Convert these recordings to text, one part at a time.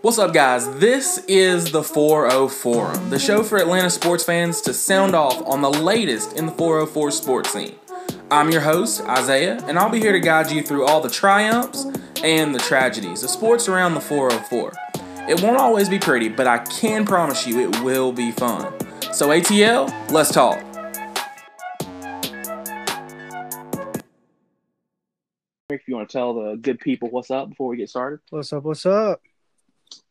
What's up, guys? This is the 4 Forum, the show for Atlanta sports fans to sound off on the latest in the 404 sports scene. I'm your host, Isaiah, and I'll be here to guide you through all the triumphs and the tragedies of sports around the 404. It won't always be pretty, but I can promise you it will be fun. So, ATL, let's talk. If you want to tell the good people what's up before we get started. What's up? What's up?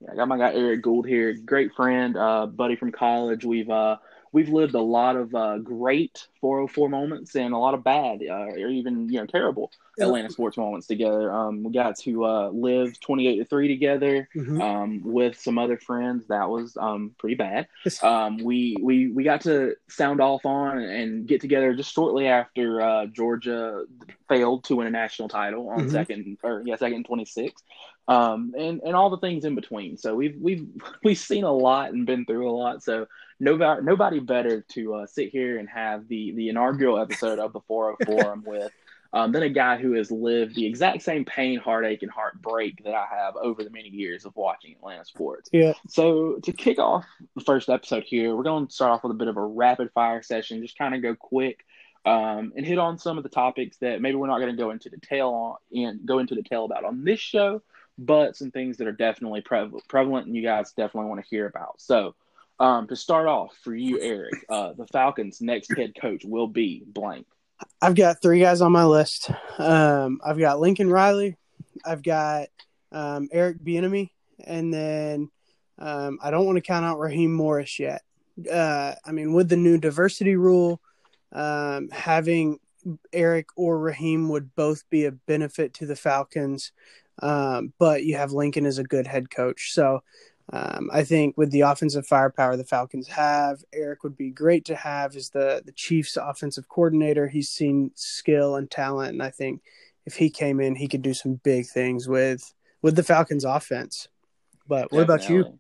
Yeah, I got my guy Eric Gould here, great friend, uh, buddy from college. We've uh, we've lived a lot of uh, great 404 moments and a lot of bad uh, or even you know terrible Atlanta sports moments together. Um, we got to uh, live 28 to three together Mhm. um, with some other friends. That was um, pretty bad. Um, we we we got to sound off on and get together just shortly after uh, Georgia failed to win a national title on Mhm. second or yeah second 26 um, and and all the things in between. So we've we've we've seen a lot and been through a lot. So nobody nobody better to uh, sit here and have the the inaugural episode of the 404 Forum with. Um, than a guy who has lived the exact same pain, heartache, and heartbreak that I have over the many years of watching Atlanta sports. Yeah. So to kick off the first episode here, we're going to start off with a bit of a rapid fire session, just kind of go quick um, and hit on some of the topics that maybe we're not going to go into detail on and go into detail about on this show, but some things that are definitely prev- prevalent and you guys definitely want to hear about. So um, to start off for you, Eric, uh, the Falcons' next head coach will be blank. I've got three guys on my list. Um, I've got Lincoln Riley, I've got um, Eric Bieniemy, and then um, I don't want to count out Raheem Morris yet. Uh, I mean, with the new diversity rule, um, having Eric or Raheem would both be a benefit to the Falcons. Um, but you have Lincoln as a good head coach, so um, I think with the offensive firepower the Falcons have, Eric would be great to have as the the Chiefs' offensive coordinator. He's seen skill and talent, and I think if he came in, he could do some big things with with the Falcons' offense. But what about you?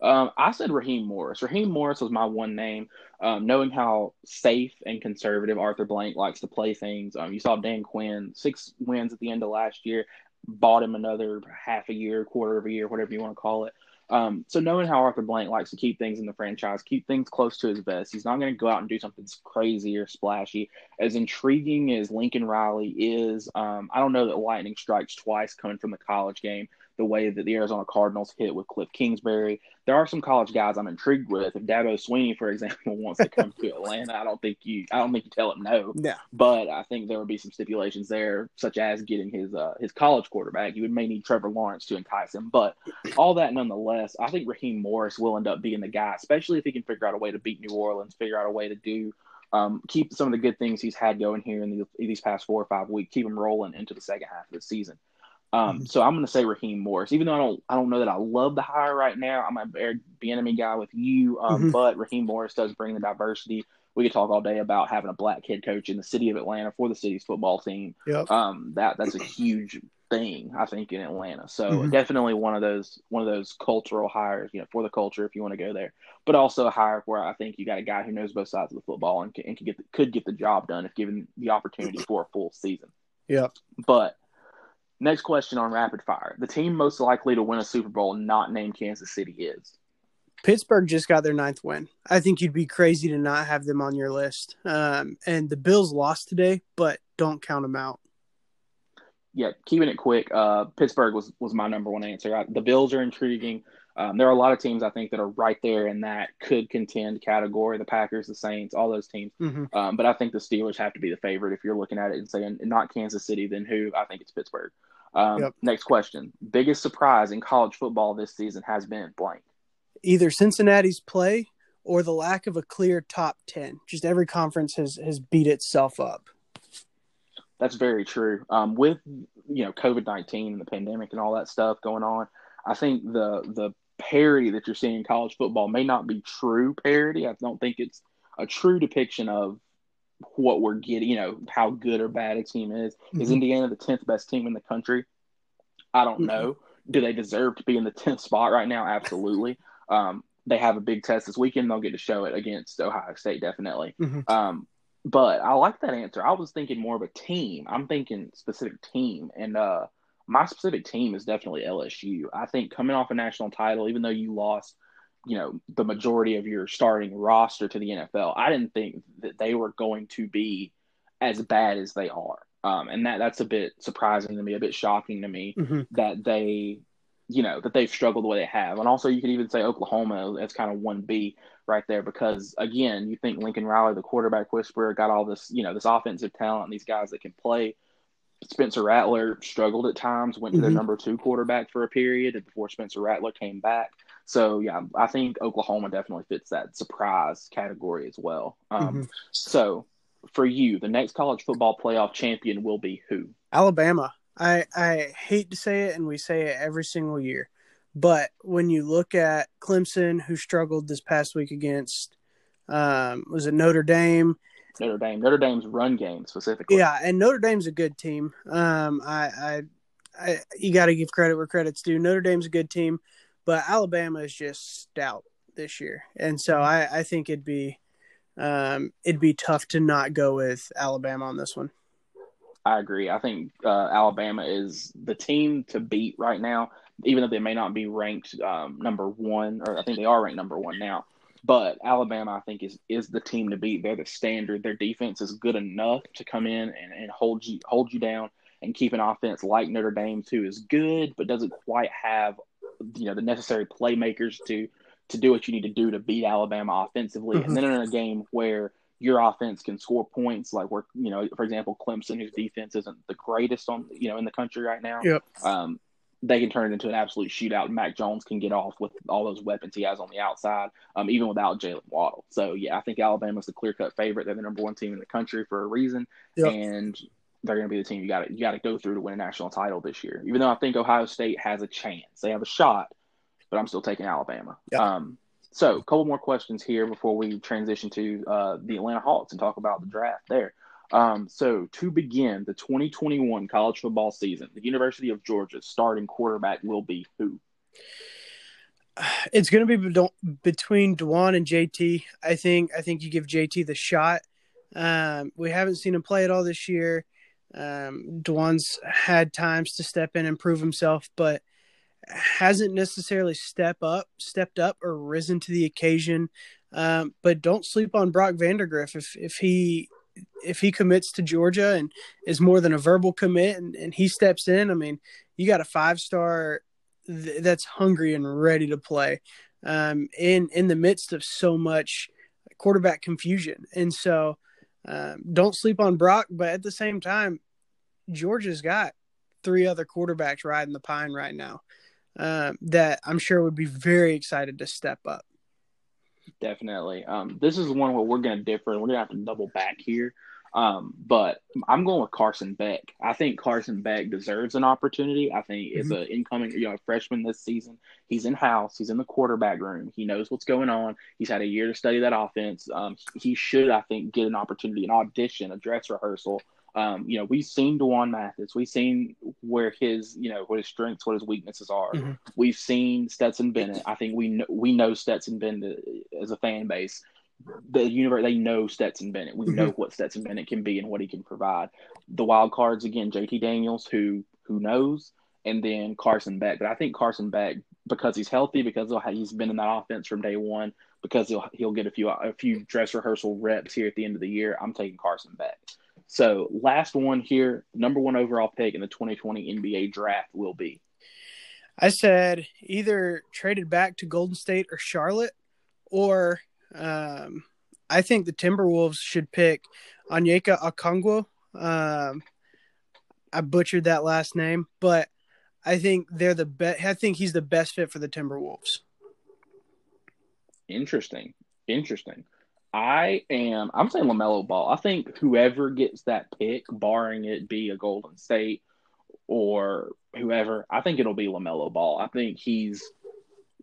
Um, I said Raheem Morris. Raheem Morris was my one name. Um, knowing how safe and conservative Arthur Blank likes to play things, um, you saw Dan Quinn six wins at the end of last year, bought him another half a year, quarter of a year, whatever you want to call it. Um, so knowing how Arthur Blank likes to keep things in the franchise, keep things close to his vest, he's not going to go out and do something crazy or splashy. As intriguing as Lincoln Riley is, um, I don't know that lightning strikes twice coming from the college game the way that the Arizona Cardinals hit with Cliff Kingsbury. There are some college guys I'm intrigued with. If Dabo Swinney, for example, wants to come to Atlanta, I don't think you I don't think you tell him no. Yeah, But I think there would be some stipulations there, such as getting his uh, his college quarterback. You would may need Trevor Lawrence to entice him. But all that nonetheless, I think Raheem Morris will end up being the guy, especially if he can figure out a way to beat New Orleans, figure out a way to do um, keep some of the good things he's had going here in, the, these past four or five weeks, keep him rolling into the second half of the season. Um, Mhm. So I'm going to say Raheem Morris, even though I don't, I don't know that I love the hire right now. I'm a Eric Bieniemy guy with you, um, Mhm. but Raheem Morris does bring the diversity. We could talk all day about having a black head coach in the city of Atlanta for the city's football team. yep. Um, that that's a huge thing, I think, in Atlanta. So Mhm. definitely one of those one of those cultural hires, you know, for the culture if you want to go there. But also a hire where I think you got a guy who knows both sides of the football and, can, and can get the, could get the job done if given the opportunity for a full season. Yeah. But next question on rapid fire: the team most likely to win a Super Bowl not named Kansas City is. Pittsburgh just got their ninth win. I think you'd be crazy to not have them on your list. Um, and the Bills lost today, but don't count them out. yeah, keeping it quick. Uh, Pittsburgh was was my number one answer. I, the Bills are intriguing. Um, there are a lot of teams I think that are right there in that could contend category. The Packers, the Saints, all those teams. hmm Um, but I think the Steelers have to be the favorite if you're looking at it and saying not Kansas City, then who? I think it's Pittsburgh. Um, Yep. Next question: Biggest surprise in college football this season has been blank. Either Cincinnati's play or the lack of a clear top 10. Just every conference has, has beat itself up. That's very true. Um, with you know COVID nineteen and the pandemic and all that stuff going on, I think the the parity that you're seeing in college football may not be true parity. I don't think it's a true depiction of what we're getting. You know how good or bad a team is. Is Mhm. Indiana the tenth best team in the country? I don't Mhm. know. Do they deserve to be in the tenth spot right now? Absolutely. Um, they have a big test this weekend. They'll get to show it against Ohio State, definitely. Mhm. Um, but I like that answer. I was thinking more of a team. I'm thinking specific team, and uh, my specific team is definitely LSU. I think coming off a national title, even though you lost, you know, the majority of your starting roster to the NFL, I didn't think that they were going to be as bad as they are. Um, and that that's a bit surprising to me, a bit shocking to me mm-hmm. that they, you know, that they've struggled the way they have. And also, you could even say Oklahoma as kind of one B right there because again, you think Lincoln Riley, the quarterback whisperer, got all this, you know, this offensive talent and these guys that can play. Spencer Rattler struggled at times, went to mm-hmm. their number two quarterback for a period, and before Spencer Rattler came back. So yeah, I think Oklahoma definitely fits that surprise category as well. Um, mm-hmm. So for you, the next college football playoff champion will be who? Alabama. I I hate to say it, and we say it every single year, but when you look at Clemson, who struggled this past week against, um, was it Notre Dame? Notre Dame. Notre Dame's run game specifically. Yeah, and Notre Dame's a good team. Um, I, I, I you got to give credit where credit's due. Notre Dame's a good team, but Alabama is just stout this year, and so I, I think it'd be um, it'd be tough to not go with Alabama on this one. I agree. I think uh, Alabama is the team to beat right now, even though they may not be ranked um, number one, or I think they are ranked number one now. But Alabama, I think, is is the team to beat. They're the standard. Their defense is good enough to come in and, and hold you hold you down and keep an offense like Notre Dame's, who is good but doesn't quite have you know the necessary playmakers to to do what you need to do to beat Alabama offensively. Mm-hmm. And then in a game where your offense can score points, like where you know, for example, Clemson, whose defense isn't the greatest on you know in the country right now. Yep. Um, they can turn it into an absolute shootout. Mac Jones can get off with all those weapons he has on the outside, um, even without Jaylen Waddle. So yeah, I think Alabama's the clear cut favorite. They're the number one team in the country for a reason, yep. and they're going to be the team you got to you got to go through to win a national title this year. Even though I think Ohio State has a chance, they have a shot but I'm still taking Alabama. Yeah. Um, so, a couple more questions here before we transition to uh, the Atlanta Hawks and talk about the draft there. Um, so, to begin the 2021 college football season, the University of Georgia's starting quarterback will be who? It's going to be between D'Wan and JT. I think. I think you give JT the shot. Um, we haven't seen him play at all this year. Um, D'Wan's had times to step in and prove himself, but hasn't necessarily step up, stepped up, or risen to the occasion. Um, but don't sleep on Brock Vandagriff if if he if he commits to Georgia and is more than a verbal commit and, and he steps in. I mean, you got a five star th- that's hungry and ready to play um, in in the midst of so much quarterback confusion. And so, um, don't sleep on Brock. But at the same time, Georgia's got three other quarterbacks riding the pine right now uh, that I'm sure would be very excited to step up. Definitely. Um, this is one where we're going to differ. We're going to have to double back here. Um, but I'm going with Carson Beck. I think Carson Beck deserves an opportunity. I think mm-hmm. as an incoming, you know, freshman this season, he's in house. He's in the quarterback room. He knows what's going on. He's had a year to study that offense. Um, he should, I think, get an opportunity, an audition, a dress rehearsal um, you know, we've seen D'Wan Mathis. We've seen where his, you know, what his strengths, what his weaknesses are. Mm-hmm. We've seen Stetson Bennett. I think we know, we know Stetson Bennett as a fan base. The universe, they know Stetson Bennett. We mm-hmm. know what Stetson Bennett can be and what he can provide. The wild cards again, JT Daniels, who who knows, and then Carson Beck. But I think Carson Beck, because he's healthy, because he's been in that offense from day one, because he'll he'll get a few a few dress rehearsal reps here at the end of the year. I'm taking Carson Beck. So, last one here, number one overall pick in the 2020 NBA draft will be. I said either traded back to Golden State or Charlotte, or um, I think the Timberwolves should pick Onyeka Okongwu. Um, I butchered that last name, but I think they're the best. I think he's the best fit for the Timberwolves. Interesting. Interesting. I am. I'm saying Lamelo Ball. I think whoever gets that pick, barring it be a Golden State or whoever, I think it'll be Lamelo Ball. I think he's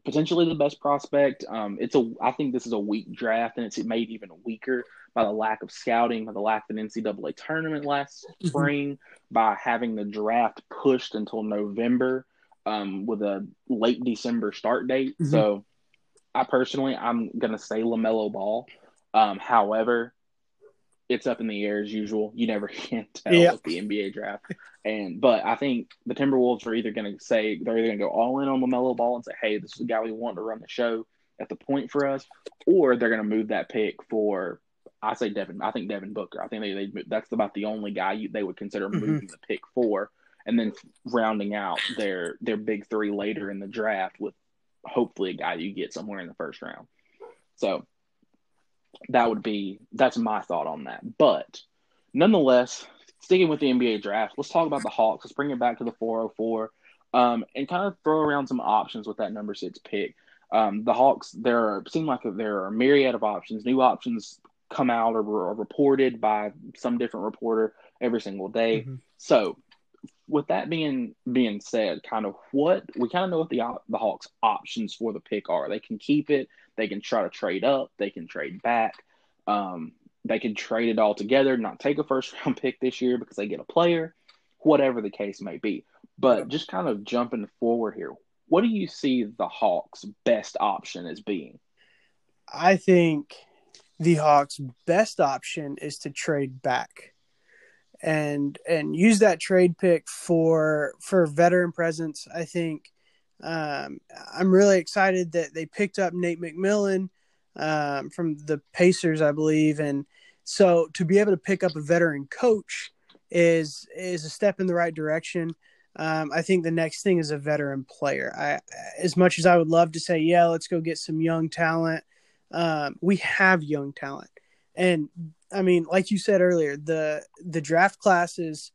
potentially the best prospect. Um, it's a. I think this is a weak draft, and it's made even weaker by the lack of scouting, by the lack of an NCAA tournament last mm-hmm. spring, by having the draft pushed until November um, with a late December start date. Mm-hmm. So, I personally, I'm gonna say Lamelo Ball. Um, however, it's up in the air as usual. You never can tell Yeah. with the NBA draft. And but I think the Timberwolves are either going to say they're either going to go all in on Lamelo Ball and say, "Hey, this is the guy we want to run the show at the point for us," or they're going to move that pick for. I say Devin. I think Devin Booker. I think they, they that's about the only guy you, they would consider Mhm. moving the pick for, and then rounding out their their big three later in the draft with hopefully a guy you get somewhere in the first round. So that would be that's my thought on that. But nonetheless, sticking with the NBA draft, let's talk about the Hawks. Let's bring it back to the 404 um, and kind of throw around some options with that number six pick. Um, the Hawks, there are, seem like there are a myriad of options. New options come out or are reported by some different reporter every single day. Mhm. So, with that being being said, kind of what we kind of know what the the Hawks' options for the pick are. They can keep it. They can try to trade up. They can trade back. Um, they can trade it all together, not take a first round pick this year because they get a player, whatever the case may be. But just kind of jumping forward here, what do you see the Hawks' best option as being? I think the Hawks' best option is to trade back and and use that trade pick for for veteran presence. I think um, I'm really excited that they picked up Nate McMillan um, from the Pacers, I believe, and so to be able to pick up a veteran coach is is a step in the right direction. Um, I think the next thing is a veteran player. I, as much as I would love to say, yeah, let's go get some young talent. Um, we have young talent, and I mean, like you said earlier, the the draft class is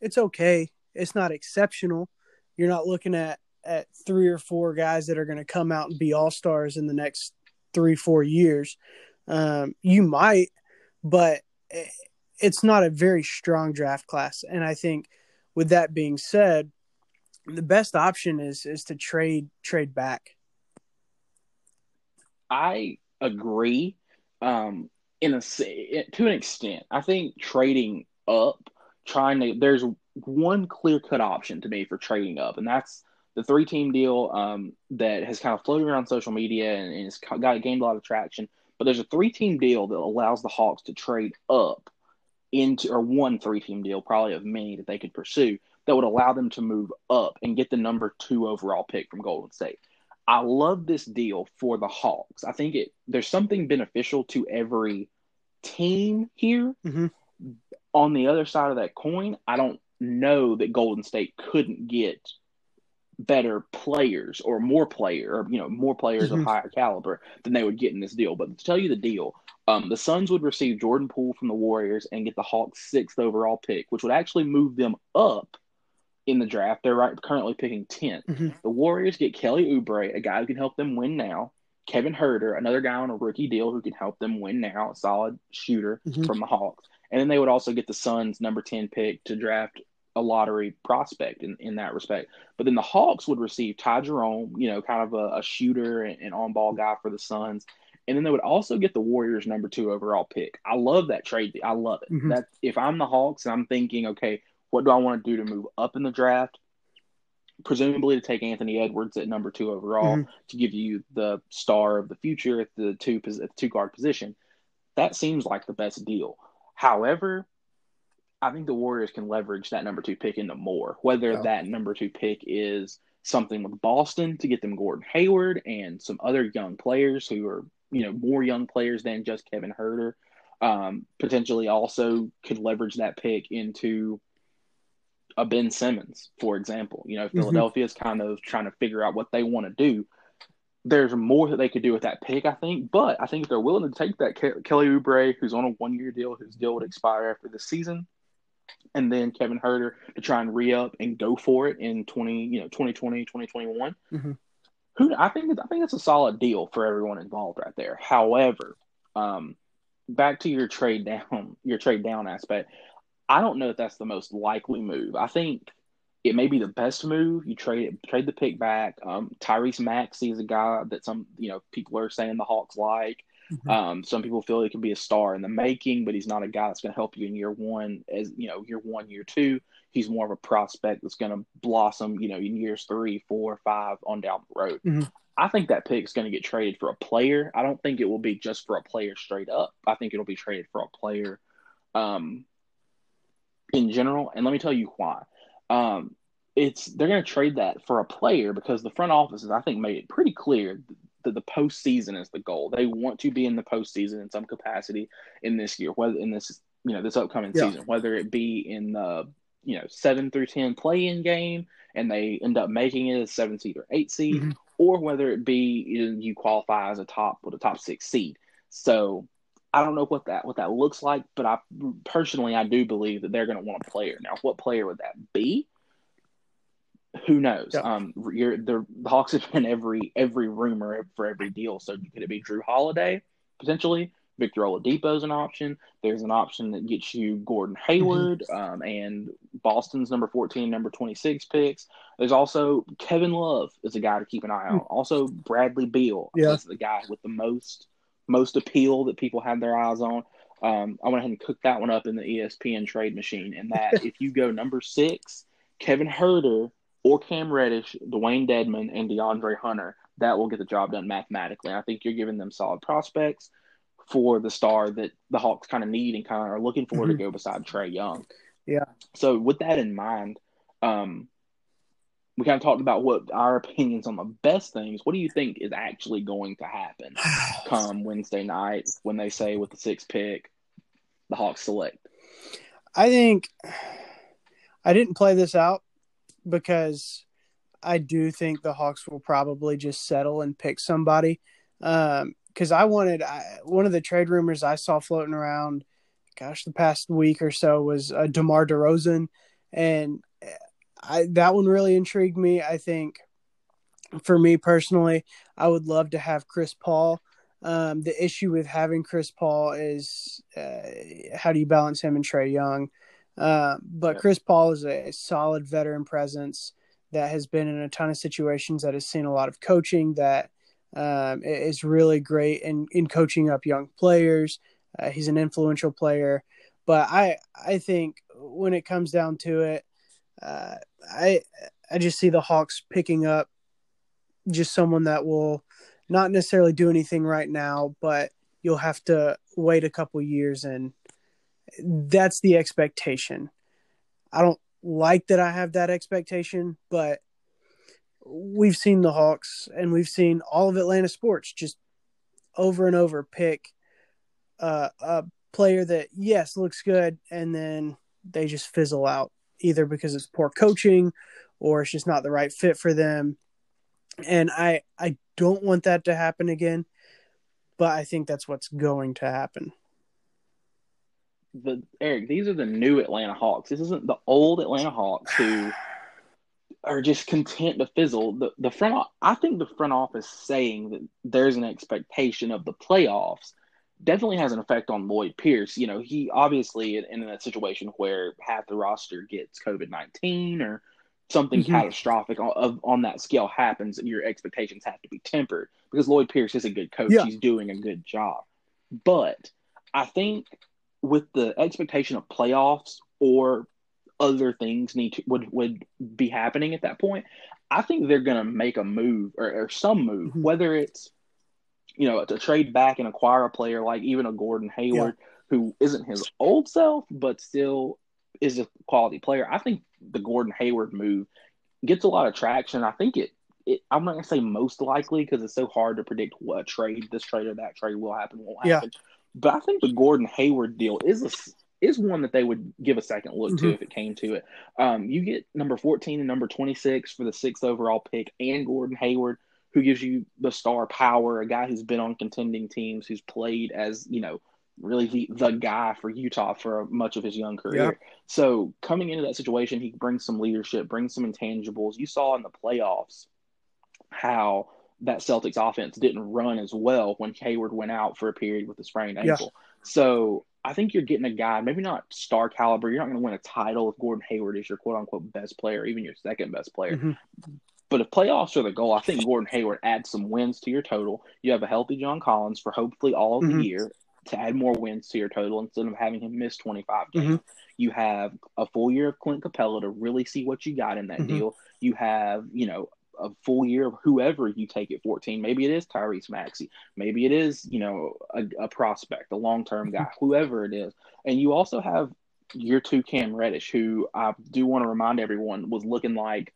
it's okay. It's not exceptional. You're not looking at at three or four guys that are going to come out and be all stars in the next three four years. Um, you might, but it's not a very strong draft class. And I think, with that being said, the best option is is to trade trade back. I agree. Um, in a s- to an extent, I think trading up, trying to there's one clear cut option to me for trading up, and that's the three team deal um, that has kind of floated around social media and, and it's got gained a lot of traction. But there's a three team deal that allows the Hawks to trade up into or one three team deal, probably of many that they could pursue that would allow them to move up and get the number two overall pick from Golden State. I love this deal for the Hawks. I think it there's something beneficial to every team here. Mhm. On the other side of that coin, I don't know that Golden State couldn't get better players or more player or you know more players Mhm. of higher caliber than they would get in this deal. But to tell you the deal, um, the Suns would receive Jordan Poole from the Warriors and get the Hawks' sixth overall pick, which would actually move them up in the draft. They're right currently picking 10th. Mhm. The Warriors get Kelly Oubre, a guy who can help them win now. Kevin Huerter, another guy on a rookie deal who can help them win now, a solid shooter Mhm. from the Hawks. And then they would also get the Suns' number 10 pick to draft a lottery prospect in, in that respect. But then the Hawks would receive Ty Jerome, you know, kind of a, a shooter and, and on ball guy for the Suns. And then they would also get the Warriors' number two overall pick. I love that trade. I love it. Mhm. That if I'm the Hawks and I'm thinking, okay, what do I want to do to move up in the draft? Presumably to take Anthony Edwards at number two overall Mhm. to give you the star of the future at the two at the two guard position. That seems like the best deal. However, I think the Warriors can leverage that number two pick into more. Whether Yeah. that number two pick is something with Boston to get them Gordon Hayward and some other young players who are you know more young players than just Kevin Huerter. Um, potentially also could leverage that pick into a Ben Simmons, for example. You know, Philadelphia is kind of trying to figure out what they want to do. There's more that they could do with that pick, I think. But I think if they're willing to take that Ke- Kelly Oubre, who's on a one-year deal, whose deal would expire after the season, and then Kevin Huerter to try and re-up and go for it in 20, you know, 2020, 2021. Mhm. Who I think I think that's a solid deal for everyone involved right there. However, um, back to your trade down, your trade down aspect. I don't know if that's the most likely move. I think it may be the best move. You trade it, trade the pick back. Um, Tyrese Maxey is a guy that some you know people are saying the Hawks like. Mhm. Um, some people feel he could be a star in the making, but he's not a guy that's going to help you in year one. As you know, year one, year two, he's more of a prospect that's going to blossom. You know, in years three, four, five, on down the road. Mhm. I think that pick is going to get traded for a player. I don't think it will be just for a player straight up. I think it'll be traded for a player um, in general, and let me tell you why. Um, it's they're going to trade that for a player because the front offices, I think, made it pretty clear that the postseason is the goal. They want to be in the postseason in some capacity in this year, whether in this you know this upcoming yeah. season, whether it be in the you know seven through ten play-in game and they end up making it a seven seed or eight seed, mm-hmm. or whether it be you qualify as a top with a top six seed. So I don't know what that what that looks like, but I personally I do believe that they're going to want a player. Now, what player would that be? Who knows? Yeah. Um, the, the Hawks have been every every rumor for every deal. So could it be Jrue Holiday potentially? Victor Oladipo is an option. There's an option that gets you Gordon Hayward mm-hmm. um, and Boston's number 14, number 26 picks. There's also Kevin Love is a guy to keep an eye on. Mm. Also Bradley Beal yeah. is the guy with the most most appeal that people have their eyes on. Um, I went ahead and cooked that one up in the ESPN trade machine. And that if you go number six, Kevin Huerter or Cam Reddish, Dewayne Dedmon, and DeAndre Hunter, that will get the job done mathematically. I think you're giving them solid prospects for the star that the Hawks kind of need and kind of are looking for mm-hmm. to go beside Trae Young. Yeah. So with that in mind, um, we kind of talked about what our opinions on the best things. What do you think is actually going to happen come Wednesday night when they say with the sixth pick, the Hawks select? I think I didn't play this out because I do think the Hawks will probably just settle and pick somebody. Because um, I wanted I, one of the trade rumors I saw floating around, gosh, the past week or so was uh, DeMar DeRozan, and I that one really intrigued me. I think for me personally, I would love to have Chris Paul. Um, the issue with having Chris Paul is uh, how do you balance him and Trae Young? Uh, but Chris Paul is a, a, solid veteran presence that has been in a ton of situations that has seen a lot of coaching that um, is really great in, in coaching up young players. Uh, he's an influential player, but I I think when it comes down to it, I I just see the Hawks picking up just someone that will not necessarily do anything right now, but you'll have to wait a couple years and that's the expectation. I don't like that I have that expectation, but we've seen the Hawks and we've seen all of Atlanta sports just over and over pick uh, a player that yes looks good and then they just fizzle out either because it's poor coaching or it's just not the right fit for them. And I I don't want that to happen again, but I think that's what's going to happen. The Eric, these are the new Atlanta Hawks. This isn't the old Atlanta Hawks who are just content to fizzle. The the front I think the front office saying that there's an expectation of the playoffs definitely has an effect on Lloyd Pierce. You know, he obviously in, in a situation where half the roster gets COVID nineteen or something mm-hmm. catastrophic on, on, that scale happens, your expectations have to be tempered because Lloyd Pierce is a good coach. Yeah. He's doing a good job. But I think with the expectation of playoffs or other things need to would would be happening at that point, I think they're going to make a move or, or some move, mm-hmm. whether it's you know, to trade back and acquire a player like even a Gordon Hayward yeah. who isn't his old self, but still is a quality player. I think the Gordon Hayward move gets a lot of traction. I think it, it I'm not gonna say most likely because it's so hard to predict what trade this trade or that trade will happen, won't happen. Yeah. But I think the Gordon Hayward deal is a is one that they would give a second look mm-hmm. to if it came to it. Um, you get number 14 and number 26 for the sixth overall pick and Gordon Hayward who gives you the star power, a guy who's been on contending teams, who's played as, you know, really the, the guy for Utah for much of his young career. Yeah. So coming into that situation, he brings some leadership, brings some intangibles. You saw in the playoffs how that Celtics offense didn't run as well when Hayward went out for a period with a sprained ankle. Yeah. So I think you're getting a guy, maybe not star caliber. You're not going to win a title if Gordon Hayward is your quote unquote best player, even your second best player. Mm-hmm. But if playoffs are the goal, I think Gordon Hayward adds some wins to your total. You have a healthy John Collins for hopefully all of mm-hmm. the year to add more wins to your total instead of having him miss 25 games. Mm-hmm. You have a full year of Clint Capela to really see what you got in that mm-hmm. deal. You have, you know, a full year of whoever you take at 14. Maybe it is Tyrese Maxey. Maybe it is, you know, a, a prospect, a long term guy, whoever it is. And you also have year two Cam Reddish, who I do want to remind everyone was looking like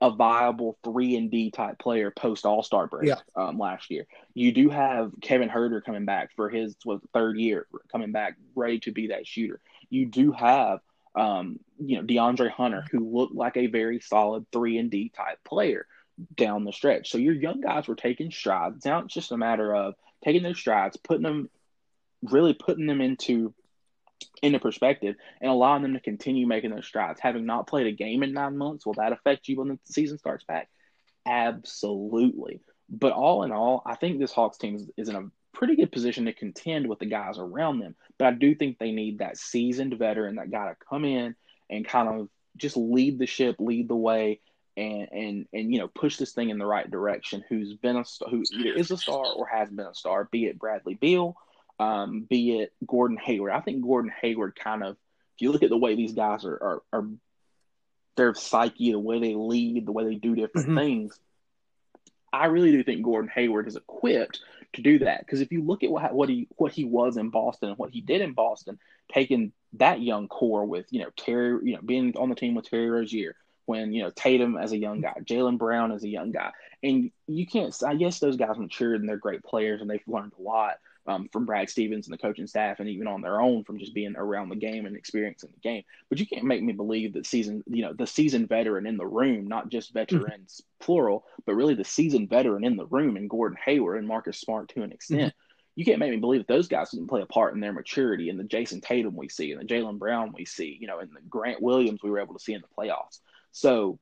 a viable three and D type player post All Star break yeah. um, last year. You do have Kevin Huerter coming back for his what, third year, coming back ready to be that shooter. You do have um, you know DeAndre Hunter, who looked like a very solid three and D type player down the stretch. So your young guys were taking strides. Now it's just a matter of taking those strides, putting them, really putting them into into perspective and allowing them to continue making those strides. Having not played a game in nine months, will that affect you when the season starts back? Absolutely. But all in all, I think this Hawks team is, is in a pretty good position to contend with the guys around them. But I do think they need that seasoned veteran, that guy to come in and kind of just lead the ship, lead the way, and and and you know push this thing in the right direction. Who's been a who either is a star or has been a star, be it Bradley Beal um, be it Gordon Hayward. I think Gordon Hayward kind of, if you look at the way these guys are, are, are their psyche, the way they lead, the way they do different mm-hmm. things, I really do think Gordon Hayward is equipped to do that. Because if you look at what what he what he was in Boston and what he did in Boston, taking that young core with you know Terry, you know being on the team with Terry Rozier, when you know Tatum as a young guy, Jaylen Brown as a young guy, and you can't. I guess those guys matured and they're great players and they've learned a lot um, from Brad Stevens and the coaching staff, and even on their own from just being around the game and experiencing the game. But you can't make me believe that season, you know, the seasoned veteran in the room, not just veterans mm-hmm. plural, but really the seasoned veteran in the room, and Gordon Hayward and Marcus Smart to an extent. Mm-hmm. You can't make me believe that those guys didn't play a part in their maturity and the Jayson Tatum we see and the Jaylen Brown we see, you know, and the Grant Williams we were able to see in the playoffs. So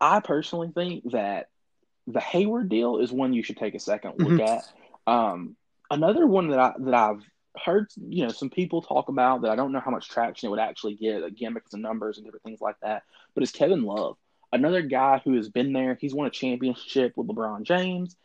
I personally think that the Hayward deal is one you should take a second look mm-hmm. at. Um, another one that I that I've heard you know some people talk about that I don't know how much traction it would actually get again because of numbers and different things like that. But it's Kevin Love, another guy who has been there. He's won a championship with LeBron James.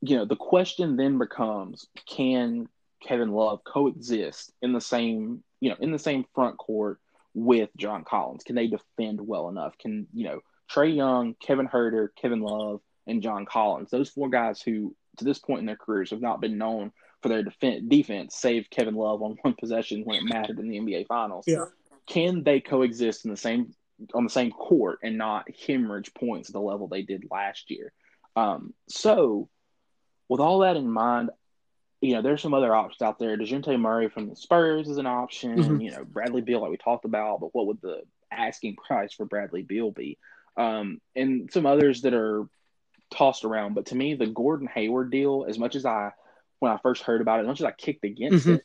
You know the question then becomes: Can Kevin Love coexist in the same you know in the same front court with John Collins? Can they defend well enough? Can you know Trae Young, Kevin Huerter, Kevin Love, and John Collins? Those four guys who to this point in their careers have not been known for their def- defense, save Kevin Love on one possession when it mattered in the NBA Finals. Yeah. Can they coexist in the same on the same court and not hemorrhage points at the level they did last year? Um, so, with all that in mind, you know, there's some other options out there. Dejounte Murray from the Spurs is an option. Mm-hmm. You know, Bradley Beal, like we talked about, but what would the asking price for Bradley Beal be? Um, and some others that are tossed around. But to me, the Gordon Hayward deal, as much as I, when I first heard about it, as much as I kicked against mm-hmm. it,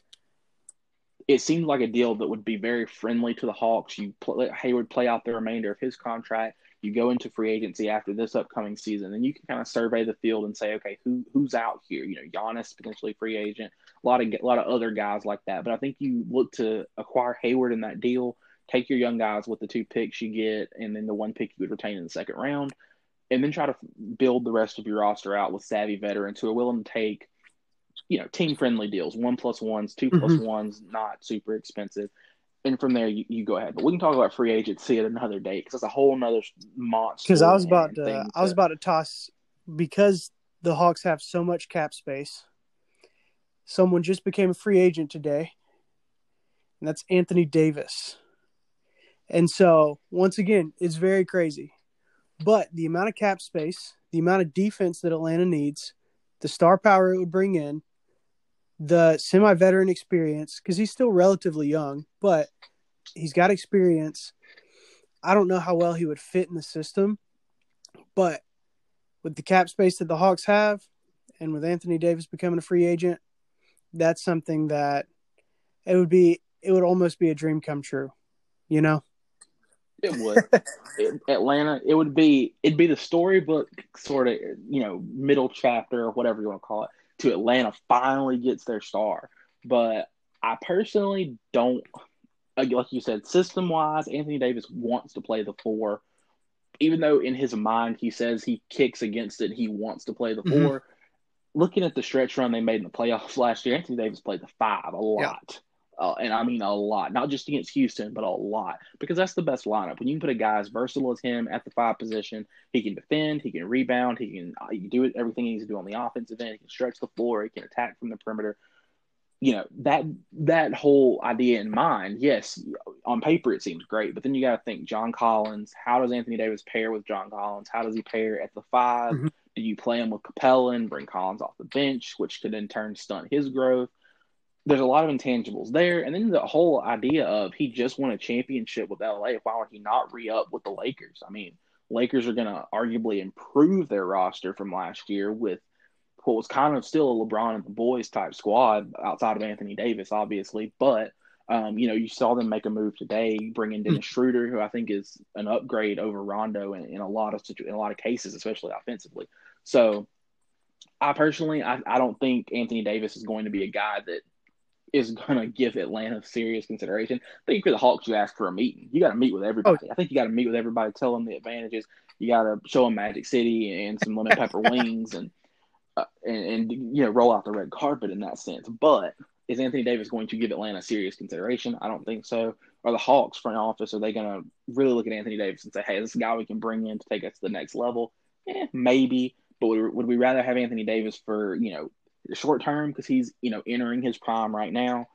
it seemed like a deal that would be very friendly to the Hawks. You play, let Hayward play out the remainder of his contract. You go into free agency after this upcoming season, and you can kind of survey the field and say, okay, who who's out here? You know, Giannis potentially free agent, a lot of a lot of other guys like that. But I think you look to acquire Hayward in that deal. Take your young guys with the two picks you get, and then the one pick you would retain in the second round and then try to build the rest of your roster out with savvy veterans who are willing to take, you know, team friendly deals, one plus ones, 2 mm-hmm. plus ones, not super expensive. And from there, you, you go ahead. But we can talk about free agency at another date because it's a whole nother monster. Because I was about to, I was about to toss because the Hawks have so much cap space. Someone just became a free agent today, and that's Anthony Davis. And so, once again, it's very crazy but the amount of cap space, the amount of defense that Atlanta needs, the star power it would bring in, the semi veteran experience, because he's still relatively young, but he's got experience. I don't know how well he would fit in the system, but with the cap space that the Hawks have, and with Anthony Davis becoming a free agent, that's something that it would be, it would almost be a dream come true, you know? It would. it, Atlanta. It would be. It'd be the storybook sort of you know middle chapter or whatever you want to call it. To Atlanta finally gets their star, but I personally don't. Like you said, system wise, Anthony Davis wants to play the four, even though in his mind he says he kicks against it. He wants to play the mm-hmm. 4 Looking at the stretch run they made in the playoffs last year, Anthony Davis played the five a lot. Yeah uh, and I mean a lot, not just against Houston, but a lot, because that's the best lineup. When you can put a guy as versatile as him at the five position, he can defend, he can rebound, he can, uh, he can do everything he needs to do on the offensive end. He can stretch the floor, he can attack from the perimeter. You know that that whole idea in mind, yes, on paper it seems great, but then you got to think John Collins. How does Anthony Davis pair with John Collins? How does he pair at the 5 mm-hmm. Do you play him with Capela and bring Collins off the bench, which could in turn stunt his growth? There's a lot of intangibles there. And then the whole idea of he just won a championship with LA. Why would he not re up with the Lakers? I mean, Lakers are going to arguably improve their roster from last year with what was kind of still a LeBron and the boys type squad outside of Anthony Davis, obviously. But, um, you know, you saw them make a move today, bringing Dennis mm-hmm. Schroeder, who I think is an upgrade over Rondo in, in a lot of situ- in a lot of cases, especially offensively. So, I personally, I, I don't think Anthony Davis is going to be a guy that is going to give Atlanta serious consideration. I think for the Hawks, you ask for a meeting. You got to meet with everybody. Oh. I think you got to meet with everybody, tell them the advantages. You got to show them Magic City and some lemon pepper wings, and, uh, and and you know roll out the red carpet in that sense. But is Anthony Davis going to give Atlanta serious consideration? I don't think so. Are the Hawks front office are they going to really look at Anthony Davis and say, "Hey, this is a guy we can bring in to take us to the next level"? Eh, maybe. But would, would we rather have Anthony Davis for you know short term because he's you know entering his prime right now,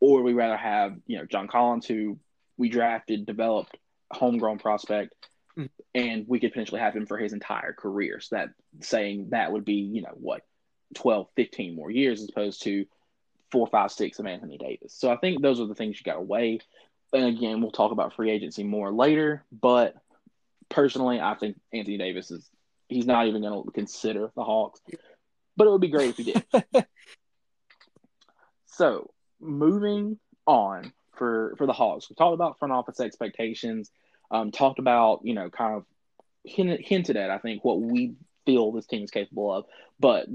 or we rather have you know John Collins who we drafted, developed, homegrown prospect, mm. and we could potentially have him for his entire career. So that saying that would be you know what 12, 15 more years as opposed to four, five, six of Anthony Davis. So I think those are the things you got to weigh. And again, we'll talk about free agency more later. But personally, I think Anthony Davis is he's not even going to consider the Hawks but it would be great if he did. so moving on for for the Hawks, we talked about front office expectations. Um, talked about you know kind of hinted, hinted at I think what we feel this team is capable of. But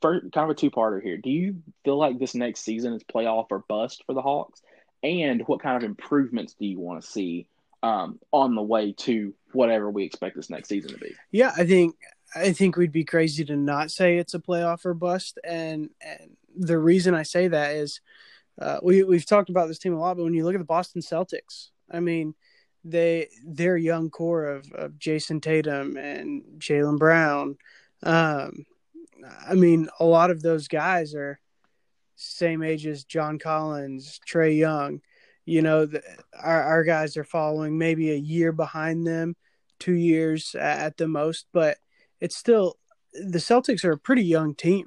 for kind of a two parter here, do you feel like this next season is playoff or bust for the Hawks? And what kind of improvements do you want to see um, on the way to whatever we expect this next season to be? Yeah, I think I think we'd be crazy to not say it's a playoff or bust. And, and the reason I say that is uh, we we've talked about this team a lot, but when you look at the Boston Celtics, I mean, they their young core of, of Jayson Tatum and Jaylen Brown. Um, I mean, a lot of those guys are same age as John Collins, Trae Young. You know, the, our our guys are following maybe a year behind them, two years at the most, but it's still the Celtics are a pretty young team.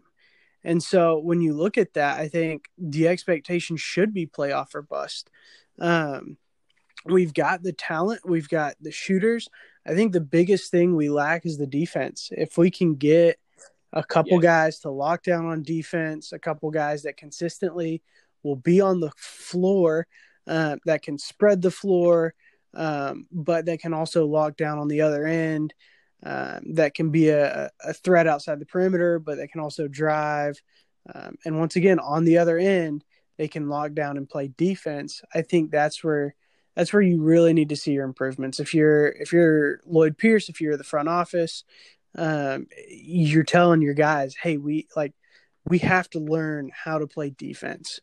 And so when you look at that, I think the expectation should be playoff or bust. Um, we've got the talent, we've got the shooters. I think the biggest thing we lack is the defense. If we can get a couple guys to lock down on defense, a couple guys that consistently will be on the floor, uh, that can spread the floor, um, but that can also lock down on the other end um, that can be a, a, threat outside the perimeter, but they can also drive. Um, and once again, on the other end, they can lock down and play defense. I think that's where that's where you really need to see your improvements. If you're if you're Lloyd Pierce, if you're the front office, um, you're telling your guys, hey, we like we have to learn how to play defense.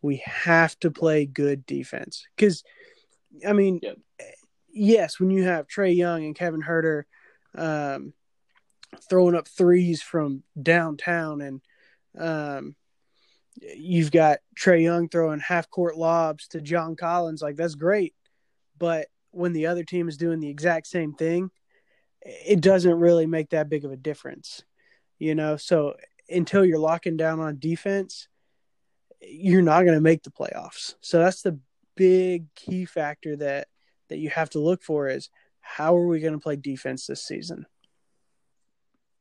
We have to play good defense because, I mean, yes, when you have Trae Young and Kevin Huerter um, throwing up threes from downtown, and um, you've got Trae Young throwing half court lobs to John Collins. Like that's great, but when the other team is doing the exact same thing, it doesn't really make that big of a difference, you know. So until you're locking down on defense, you're not going to make the playoffs. So that's the big key factor that that you have to look for is how are we going to play defense this season?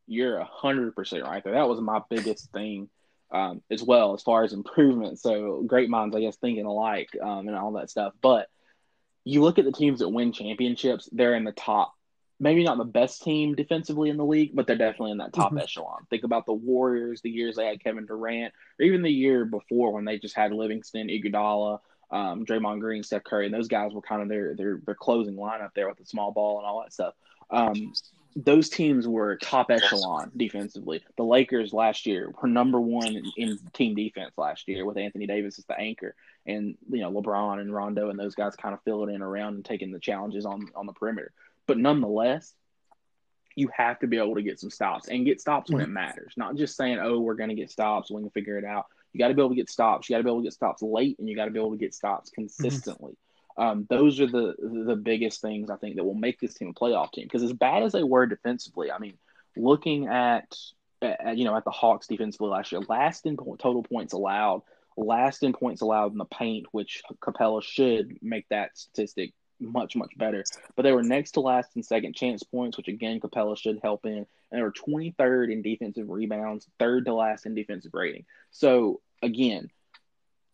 You're a hundred percent right there. That was my biggest thing um, as well as far as improvement. So great minds, I guess, thinking alike um, and all that stuff. But you look at the teams that win championships; they're in the top. Maybe not the best team defensively in the league, but they're definitely in that top mm-hmm. echelon. Think about the Warriors, the years they had Kevin Durant, or even the year before when they just had Livingston, Iguodala, um, Draymond Green, Steph Curry, and those guys were kind of their their their closing lineup there with the small ball and all that stuff. Um, those teams were top echelon defensively. The Lakers last year were number one in, in, team defense last year with Anthony Davis as the anchor, and you know LeBron and Rondo and those guys kind of filling in around and taking the challenges on on the perimeter. But nonetheless, you have to be able to get some stops and get stops when it matters. Not just saying, "Oh, we're going to get stops, we can figure it out." You got to be able to get stops. You got to be able to get stops late, and you got to be able to get stops consistently. Mm-hmm. Um, those are the the biggest things I think that will make this team a playoff team. Because as bad as they were defensively, I mean, looking at, at you know at the Hawks defensively last year, last in total points allowed, last in points allowed in the paint, which Capela should make that statistic much much better. But they were next to last in second chance points, which again Capela should help in, and they were 23rd in defensive rebounds, third to last in defensive rating. So again,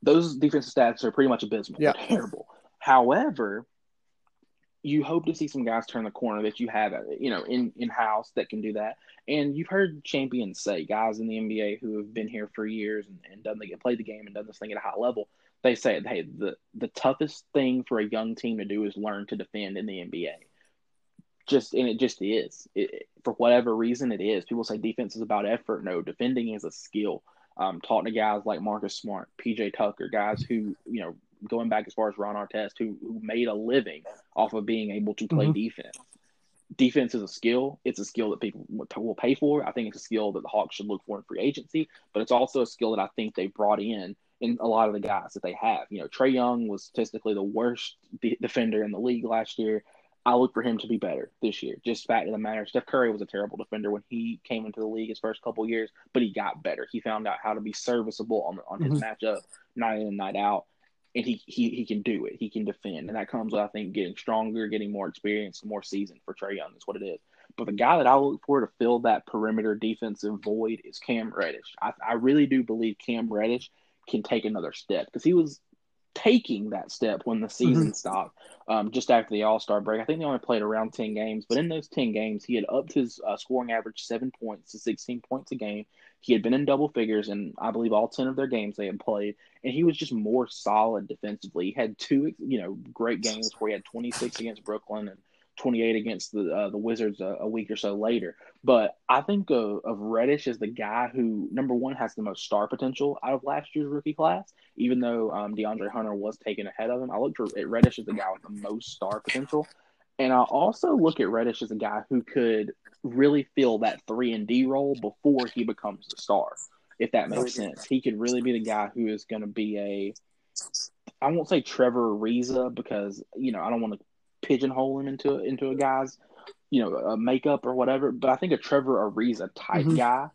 those defensive stats are pretty much abysmal. Yeah. terrible. However, you hope to see some guys turn the corner that you have, uh, you know, in in house that can do that. And you've heard champions say, guys in the NBA who have been here for years and, and done the played the game and done this thing at a high level. They say, hey, the the toughest thing for a young team to do is learn to defend in the NBA. Just and it just is. It, for whatever reason, it is. People say defense is about effort. No, defending is a skill. Um, talking to guys like Marcus Smart, PJ Tucker, guys who you know going back as far as Ron Artest, who who made a living off of being able to play mm-hmm. defense. Defense is a skill. It's a skill that people will pay for. I think it's a skill that the Hawks should look for in free agency, but it's also a skill that I think they brought in in a lot of the guys that they have. You know, Trae Young was statistically the worst de- defender in the league last year. I look for him to be better this year. Just fact of the matter, Steph Curry was a terrible defender when he came into the league his first couple years, but he got better. He found out how to be serviceable on on his mm-hmm. matchup night in and night out, and he, he he can do it. He can defend, and that comes with I think getting stronger, getting more experience, more season for Trae Young is what it is. But the guy that I look for to fill that perimeter defensive void is Cam Reddish. I, I really do believe Cam Reddish can take another step because he was taking that step when the season mm-hmm. stopped um, just after the All Star break. I think they only played around 10 games, but in those 10 games, he had upped his uh, scoring average seven points to 16 points a game. He had been in double figures in, I believe, all 10 of their games they had played, and he was just more solid defensively. He had two, you know, great games where he had 26 against Brooklyn and 28 against the uh, the Wizards a, a, week or so later. But I think of, of Reddish as the guy who number one has the most star potential out of last year's rookie class. Even though um, DeAndre Hunter was taken ahead of him, I look at Reddish as the guy with the most star potential, and I also look at Reddish as a guy who could really fill that three and D role before he becomes a star. If that makes sense, he could really be the guy who is going to be a I won't say Trevor Ariza because you know I don't want to pigeonhole him into into a guy's you know a makeup or whatever. But I think a Trevor Ariza type mm-hmm. guy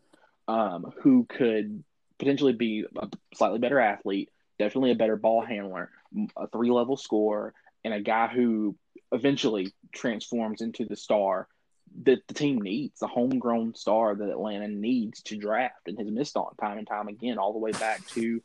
um, who could potentially be a slightly better athlete, definitely a better ball handler, a three level scorer, and a guy who eventually transforms into the star that the team needs, the homegrown star that Atlanta needs to draft and has missed on time and time again, all the way back to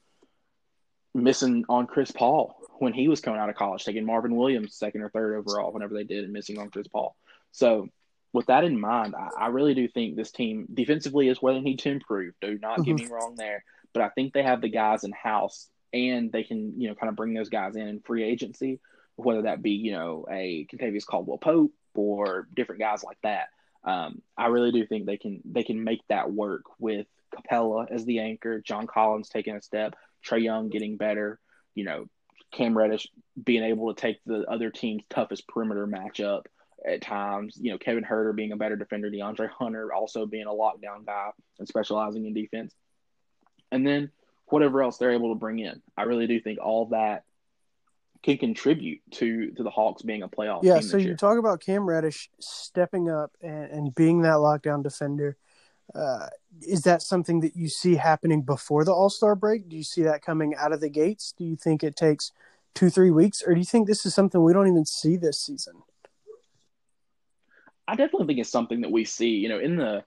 missing on Chris Paul when he was coming out of college, taking Marvin Williams second or third overall whenever they did, and missing on Chris Paul. So, with that in mind, I, I really do think this team defensively is where they need to improve. Do not mm-hmm. get me wrong there, but I think they have the guys in house, and they can you know kind of bring those guys in in free agency, whether that be you know a Kentavious Caldwell Pope or different guys like that. Um, I really do think they can they can make that work with Capela as the anchor, John Collins taking a step, Trae Young getting better, you know, Cam Reddish being able to take the other team's toughest perimeter matchup at times. You know, Kevin Huerter being a better defender, DeAndre Hunter also being a lockdown guy and specializing in defense. And then whatever else they're able to bring in. I really do think all that can contribute to to the Hawks being a playoff. Yeah, so you talk about Cam Reddish stepping up and, and being that lockdown defender. Uh, is that something that you see happening before the All Star break? Do you see that coming out of the gates? Do you think it takes two, three weeks, or do you think this is something we don't even see this season? I definitely think it's something that we see. You know, in the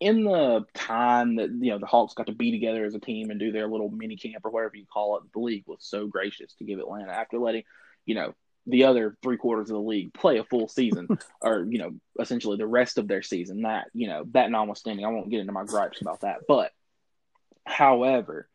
in the time that you know the Hawks got to be together as a team and do their little mini camp or whatever you call it, the league was so gracious to give Atlanta after letting you know the other three quarters of the league play a full season or you know essentially the rest of their season that you know that notwithstanding i won't get into my gripes about that. But however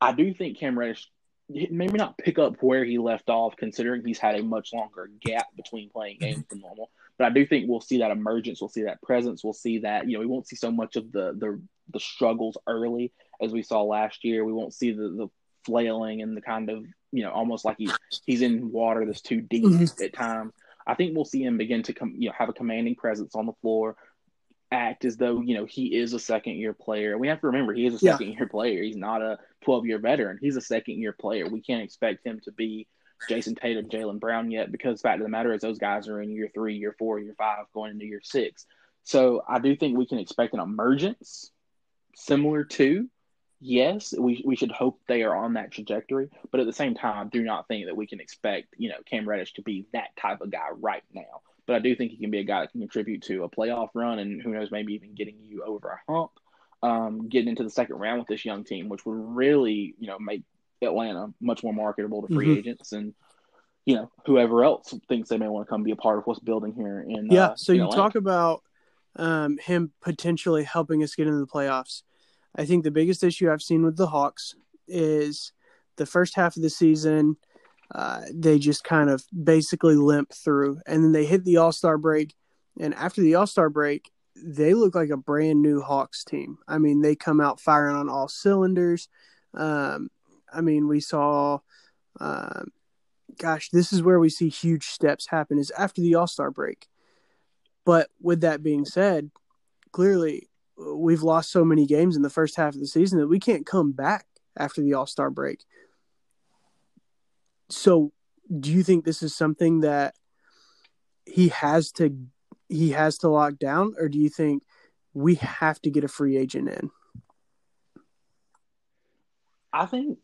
i do think cam reddish maybe not pick up where he left off considering he's had a much longer gap between playing mm-hmm. games than normal. But i do think we'll see that emergence we'll see that presence we'll see that you know we won't see so much of the the, the struggles early as we saw last year. We won't see the, the flailing and the kind of you know almost like he's he's in water that's too deep Mhm. at times. I think we'll see him begin to come, you know, have a commanding presence on the floor, act as though you know he is a second year player. We have to remember he is a Yeah. second year player. He's not a twelve year veteran. He's a second year player. We can't expect him to be Jayson Tatum, Jaylen Brown yet because fact of the matter is those guys are in year three, year four, year five, going into year six. So I do think we can expect an emergence similar to yes, we we should hope they are on that trajectory, but at the same time, do not think that we can expect you know Cam Reddish to be that type of guy right now. But I do think he can be a guy that can contribute to a playoff run, and who knows, maybe even getting you over a hump, um, getting into the second round with this young team, which would really you know make Atlanta much more marketable to free Mhm. agents and. You know, whoever else thinks they may want to come be a part of what's building here in Yeah. uh, so in you Atlanta. talk about um, him potentially helping us get into the playoffs. I think the biggest issue I've seen with the Hawks is the first half of the season, uh, they just kind of basically limp through, and then they hit the All Star break. And after the All Star break, they look like a brand new Hawks team. I mean, they come out firing on all cylinders. Um, I mean, we saw. Um, gosh, this is where we see huge steps happen is after the All Star break. But with that being said, clearly uh, we've lost so many games in the first half of the season that we can't come back after the All Star break. So, do you think this is something that he has to he has to lock down, or do you think we have to get a free agent in? I think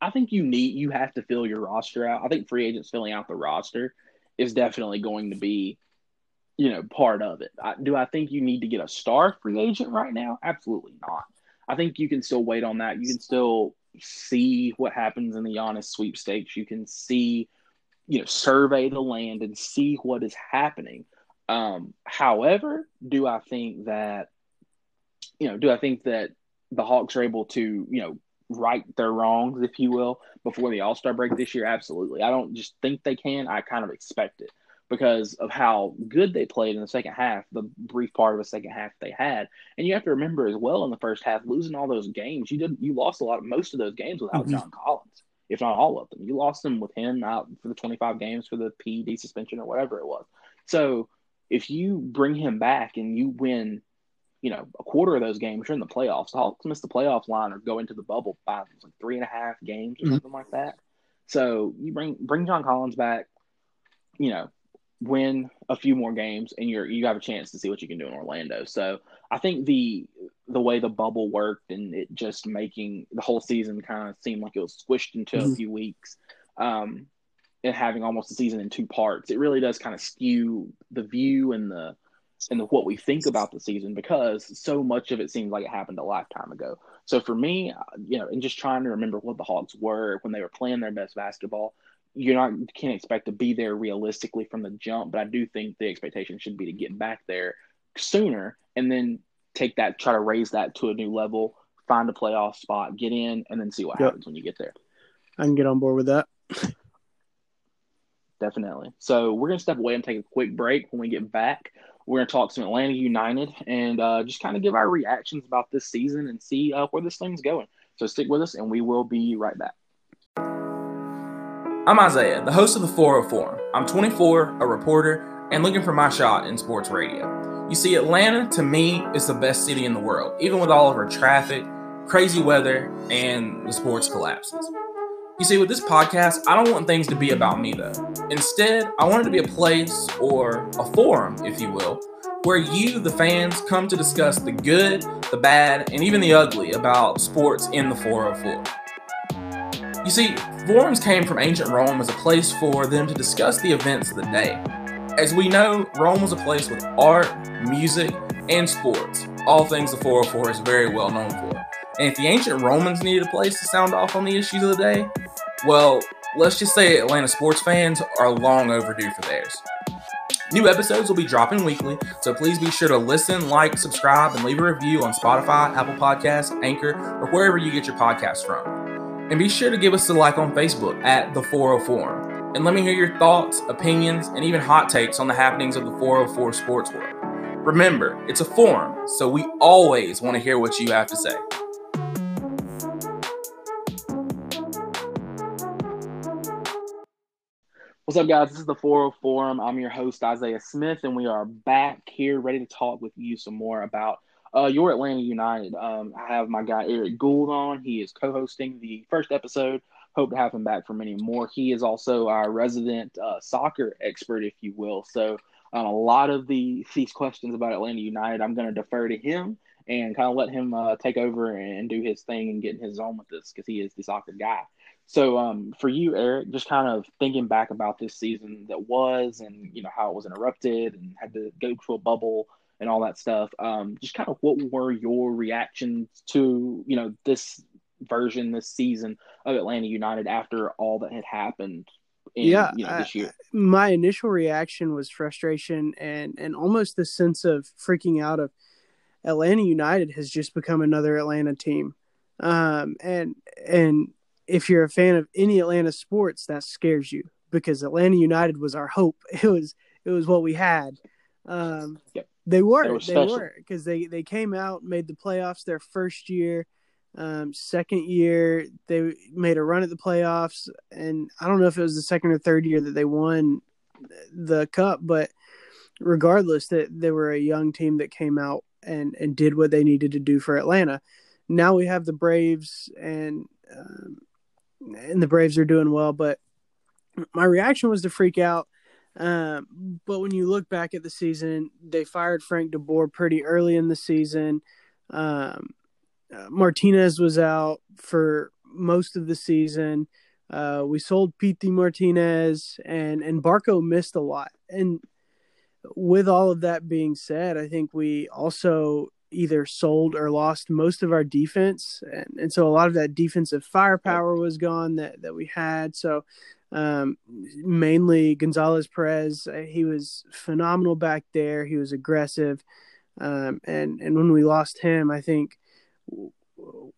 I think you need you have to fill your roster out. I think free agents filling out the roster is definitely going to be, you know, part of it. I, do I think you need to get a star free agent right now? Absolutely not. I think you can still wait on that. You can still see what happens in the Giannis sweepstakes. You can see, you know, survey the land and see what is happening. Um, however, do I think that, you know, do I think that the Hawks are able to, you know, right their wrongs, if you will, before the All Star break this year? Absolutely. I don't just think they can. I kind of expect it because of how good they played in the second half, the brief part of the second half they had. And you have to remember as well in the first half, losing all those games, you did you lost a lot of most of those games without Mhm. John Collins, if not all of them. You lost them with him out for the 25 games for the PED suspension or whatever it was. So if you bring him back and you win you know, a quarter of those games, you're in the playoffs. The Hawks miss the playoff line or go into the bubble by like three and a half games or Mhm. something like that. So you bring bring John Collins back, you know, win a few more games, and you're you have a chance to see what you can do in Orlando. So I think the the way the bubble worked and it just making the whole season kind of seem like it was squished into a Mhm. few weeks, um, and having almost a season in two parts, it really does kind of skew the view and the and the, what we think about the season because so much of it seems like it happened a lifetime ago. So for me, you know, and just trying to remember what the Hawks were when they were playing their best basketball, you're not can't expect to be there realistically from the jump. But I do think the expectation should be to get back there sooner and then take that, try to raise that to a new level, find a playoff spot, get in, and then see what Yep. happens when you get there. I can get on board with that. Definitely. So we're gonna step away and take a quick break. When we get back, we're gonna talk some Atlanta United and uh, just kind of give our reactions about this season and see uh, where this thing's going. So stick with us, and we will be right back. I'm Isaiah, the host of the 404 Forum. I'm 24, a reporter, and looking for my shot in sports radio. You see, Atlanta, to me, is the best city in the world, even with all of her traffic, crazy weather, and the sports collapses. You see, with this podcast, I don't want things to be about me, though. Instead, I want it to be a place, or a forum, if you will, where you, the fans, come to discuss the good, the bad, and even the ugly about sports in the 404. You see, forums came from ancient Rome as a place for them to discuss the events of the day. As we know, Rome was a place with art, music, and sports, all things the 404 is very well known for. And if the ancient Romans needed a place to sound off on the issues of the day, well, let's just say Atlanta sports fans are long overdue for theirs. New episodes will be dropping weekly, so please be sure to listen, like, subscribe, and leave a review on Spotify, Apple Podcasts, Anchor, or wherever you get your podcasts from. And be sure to give us a like on Facebook at the 404. Forum. And let me hear your thoughts, opinions, and even hot takes on the happenings of the 404 sports world. Remember, it's a forum, so we always want to hear what you have to say. What's up, guys? This is the 404. Forum. I'm your host, Isaiah Smith, and we are back here ready to talk with you some more about uh, your Atlanta United. Um, I have my guy Eric Gould on. He is co hosting the first episode. Hope to have him back for many more. He is also our resident uh, soccer expert, if you will. So, um, a lot of the these questions about Atlanta United, I'm going to defer to him and kind of let him uh, take over and do his thing and get in his zone with this because he is the soccer guy. So, um, for you, Eric, just kind of thinking back about this season that was, and you know how it was interrupted, and had to go to a bubble and all that stuff. Um, just kind of what were your reactions to you know this version, this season of Atlanta United after all that had happened? In, yeah, you know, this year. I, my initial reaction was frustration and and almost the sense of freaking out of Atlanta United has just become another Atlanta team. Um, and and if you're a fan of any Atlanta sports, that scares you because Atlanta United was our hope. It was it was what we had. Um, yep. They were they were because they they came out made the playoffs their first year. Um, second year they made a run at the playoffs, and I don't know if it was the second or third year that they won the cup, but regardless, that they were a young team that came out and and did what they needed to do for Atlanta. Now we have the Braves and um, and the Braves are doing well. But my reaction was to freak out. Um, but when you look back at the season, they fired Frank de Boer pretty early in the season. Um, uh, Martinez was out for most of the season. Uh, we sold Pity Martinez, and and Barco missed a lot. And with all of that being said, I think we also either sold or lost most of our defense, and, and so a lot of that defensive firepower was gone that that we had. So um, mainly Gonzalez Pirez, uh, he was phenomenal back there. He was aggressive, um, and and when we lost him, I think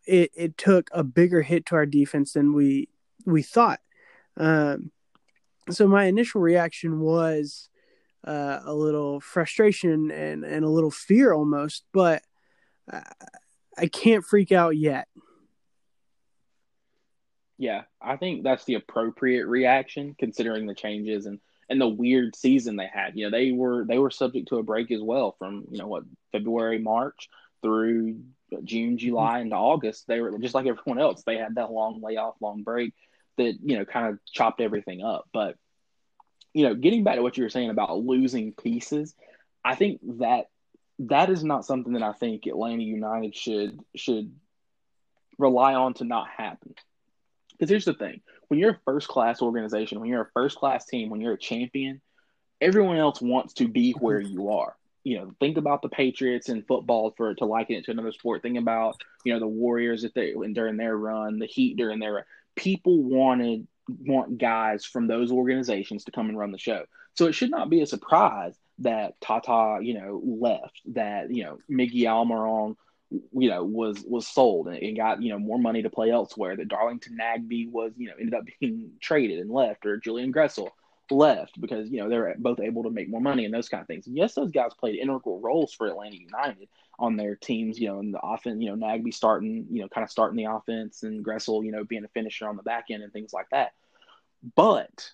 it it took a bigger hit to our defense than we we thought. Um, so my initial reaction was uh, a little frustration and, and a little fear almost, but I, I can't freak out yet. Yeah, I think that's the appropriate reaction considering the changes and, and the weird season they had. You know, they were they were subject to a break as well from, you know, what, February, March through June, mm-hmm. July, into August. They were just like everyone else. They had that long layoff, long break that, you know, kind of chopped everything up. But you know, getting back to what you were saying about losing pieces, I think that that is not something that I think Atlanta United should should rely on to not happen. Because here's the thing: when you're a first class organization, when you're a first class team, when you're a champion, everyone else wants to be where you are. You know, think about the Patriots in football for to liken it to another sport. Think about you know the Warriors if they and during their run, the Heat during their run. People wanted want guys from those organizations to come and run the show. So it should not be a surprise that Tata, you know, left, that, you know, Miggy Almiron, you know, was was sold and, got, you know, more money to play elsewhere, that Darlington Nagbe was, you know, ended up being traded and left, or Julian Gressel left because, you know, they're both able to make more money and those kind of things. And yes, those guys played integral roles for Atlanta United on their teams, you know, in the offense, you know, Nagbe starting, you know, kind of starting the offense and Gressel, you know, being a finisher on the back end and things like that. But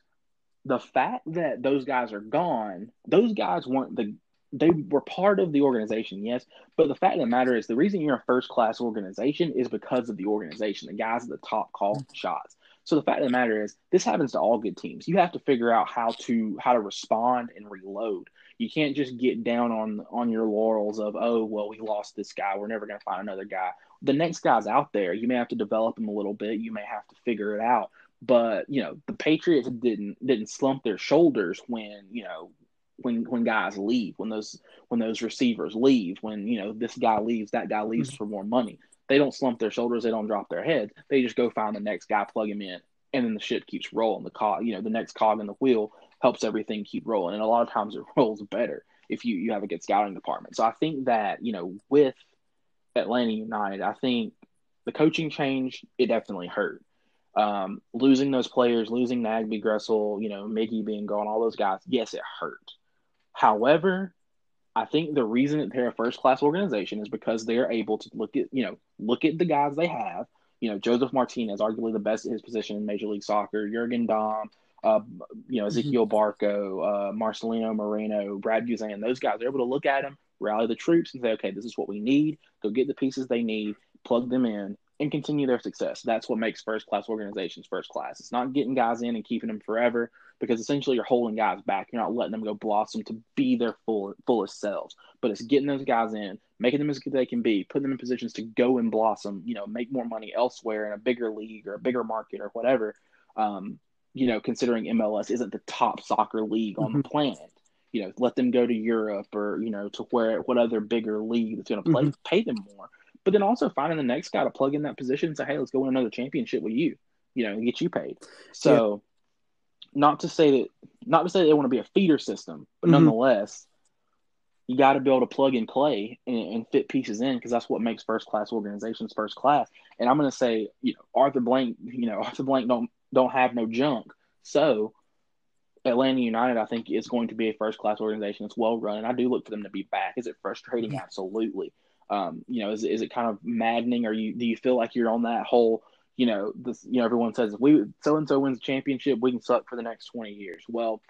the fact that those guys are gone, those guys weren't the they were part of the organization, yes. But the fact of the matter is the reason you're a first class organization is because of the organization. The guys at the top call mm-hmm. shots. So the fact of the matter is this happens to all good teams. You have to figure out how to how to respond and reload. You can't just get down on on your laurels of oh well we lost this guy we're never going to find another guy. The next guy's out there. You may have to develop him a little bit. You may have to figure it out. But you know, the Patriots didn't didn't slump their shoulders when you know when when guys leave, when those when those receivers leave, when you know this guy leaves, that guy leaves mm-hmm. for more money. They don't slump their shoulders, they don't drop their heads. They just go find the next guy, plug him in, and then the shit keeps rolling. The cog, you know, the next cog in the wheel helps everything keep rolling, and a lot of times it rolls better if you you have a good scouting department. So I think that you know with Atlanta United, I think the coaching change it definitely hurt. Um, losing those players, losing Nagbe, Gressel, you know, Miggy being gone, all those guys, yes, it hurt. However, I think the reason that they're a first class organization is because they're able to look at, you know, look at the guys they have. You know, Josef Martinez, arguably the best at his position in Major League Soccer, Jurgen Damm, uh, you know, mm-hmm. Ezequiel Barco, uh, Marcelino Moreno, Brad Guzan, those guys they're able to look at them, rally the troops, and say, okay, this is what we need. Go get the pieces they need, plug them in, and continue their success. That's what makes first class organizations first class. It's not getting guys in and keeping them forever because essentially you're holding guys back. You're not letting them go blossom to be their full fullest selves. But it's getting those guys in, making them as good as they can be, putting them in positions to go and blossom. You know, make more money elsewhere in a bigger league or a bigger market or whatever. Um, you know, considering MLS isn't the top soccer league on mm-hmm. the planet. You know, let them go to Europe or you know to where what other bigger league that's going to play mm-hmm. pay them more but then also finding the next guy to plug in that position and say, hey, let's go win another championship with you, you know, and get you paid. So, yeah. not to say that, not to say they want to be a feeder system, but mm-hmm. nonetheless, you got to be able to plug and play and, and fit pieces in because that's what makes first class organizations first class. And I'm going to say, you know, Arthur Blank, you know, Arthur Blank don't don't have no junk. So Atlanta United, I think, is going to be a first class organization. It's well run, and I do look for them to be back. Is it frustrating? Absolutely. Um, you know, is is it kind of maddening? Or you do you feel like you're on that whole, you know, this you know everyone says we so and so wins the championship, we can suck for the next twenty years. Well,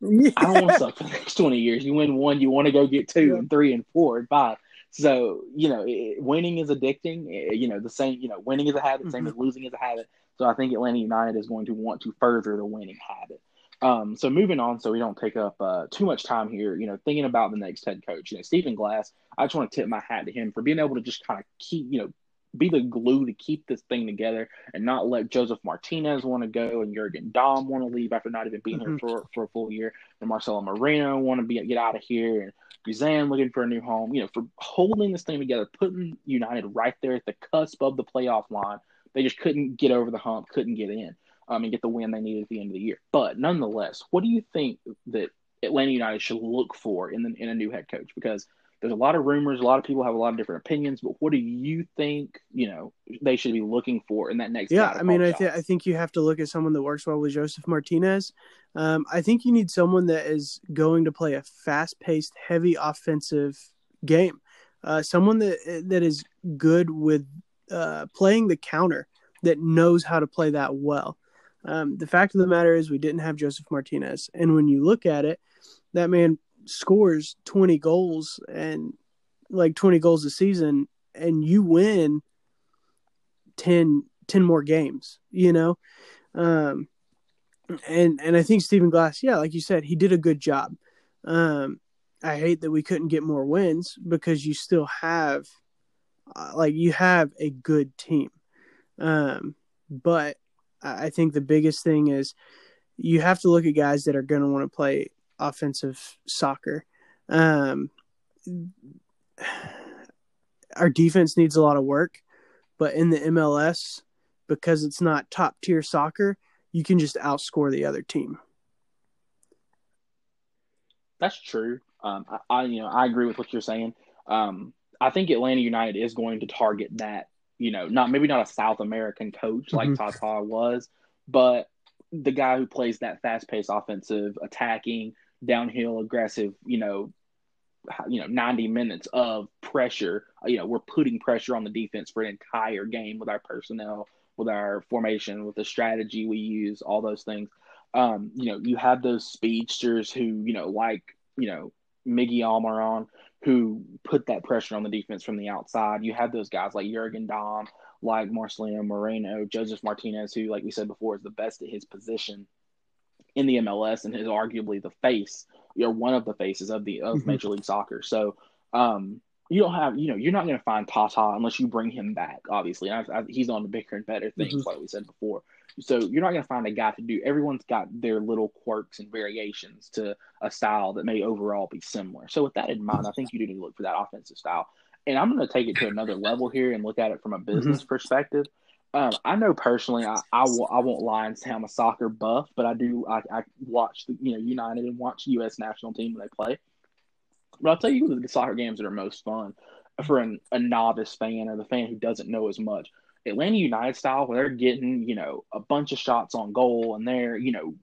yeah. I don't want to suck for the next twenty years. You win one, you want to go get two yeah. and three and four and five. So you know, it, winning is addicting. It, you know, the same. You know, winning is a habit. Same mm-hmm. as losing is a habit. So I think Atlanta United is going to want to further the winning habit. Um, so moving on, so we don't take up uh, too much time here. You know, thinking about the next head coach, you know, Stephen Glass. I just want to tip my hat to him for being able to just kind of keep, you know, be the glue to keep this thing together and not let Josef Martinez want to go and Jurgen Damm want to leave after not even being mm-hmm. here for, for a full year, and Marcelo Moreno want to be get out of here, and Guzan looking for a new home. You know, for holding this thing together, putting United right there at the cusp of the playoff line. They just couldn't get over the hump, couldn't get in um, and get the win they needed at the end of the year. But nonetheless, what do you think that Atlanta United should look for in the, in a new head coach? Because there's a lot of rumors, a lot of people have a lot of different opinions. But what do you think? You know, they should be looking for in that next. Yeah, I mean, I, th- I think you have to look at someone that works well with Josef Martinez. Um, I think you need someone that is going to play a fast-paced, heavy offensive game. Uh, someone that that is good with uh, playing the counter, that knows how to play that well. Um, the fact of the matter is, we didn't have Josef Martinez, and when you look at it, that man scores twenty goals and like twenty goals a season, and you win 10, 10 more games. You know, um, and and I think Stephen Glass, yeah, like you said, he did a good job. Um, I hate that we couldn't get more wins because you still have, uh, like, you have a good team. Um, but I think the biggest thing is you have to look at guys that are going to want to play offensive soccer. Um, our defense needs a lot of work, but in the MLS, because it's not top tier soccer, you can just outscore the other team. That's true. Um, I, I, you know I agree with what you're saying. Um, I think Atlanta United is going to target that you know, not maybe not a South American coach like mm-hmm. Tata was, but the guy who plays that fast paced offensive, attacking, downhill, aggressive, you know, you know, 90 minutes of pressure. You know, we're putting pressure on the defense for an entire game with our personnel, with our formation, with the strategy we use, all those things. Um, you know, you have those speedsters who, you know, like, you know, Miggy Almiron, who put that pressure on the defense from the outside. You have those guys like Jurgen Damm, like Marcelino Moreno, Josef Martinez, who, like we said before, is the best at his position in the MLS and is arguably the face or one of the faces of the of mm-hmm. Major League Soccer. So um, you don't have, you know, you're not going to find Tata unless you bring him back. Obviously, I, I, he's on the bigger and better things, mm-hmm. like we said before. So you're not going to find a guy to do. Everyone's got their little quirks and variations to a style that may overall be similar. So with that in mind, I think you do need to look for that offensive style. And I'm going to take it to another level here and look at it from a mm-hmm. business mm-hmm. perspective. Um, I know personally, I, I, will, I won't lie and say I'm a soccer buff, but I do. I, I watch the you know United and watch the U.S. national team when they play. But I'll tell you the soccer games that are most fun for an, a novice fan or the fan who doesn't know as much. Atlanta United style, where they're getting you know a bunch of shots on goal and they're you know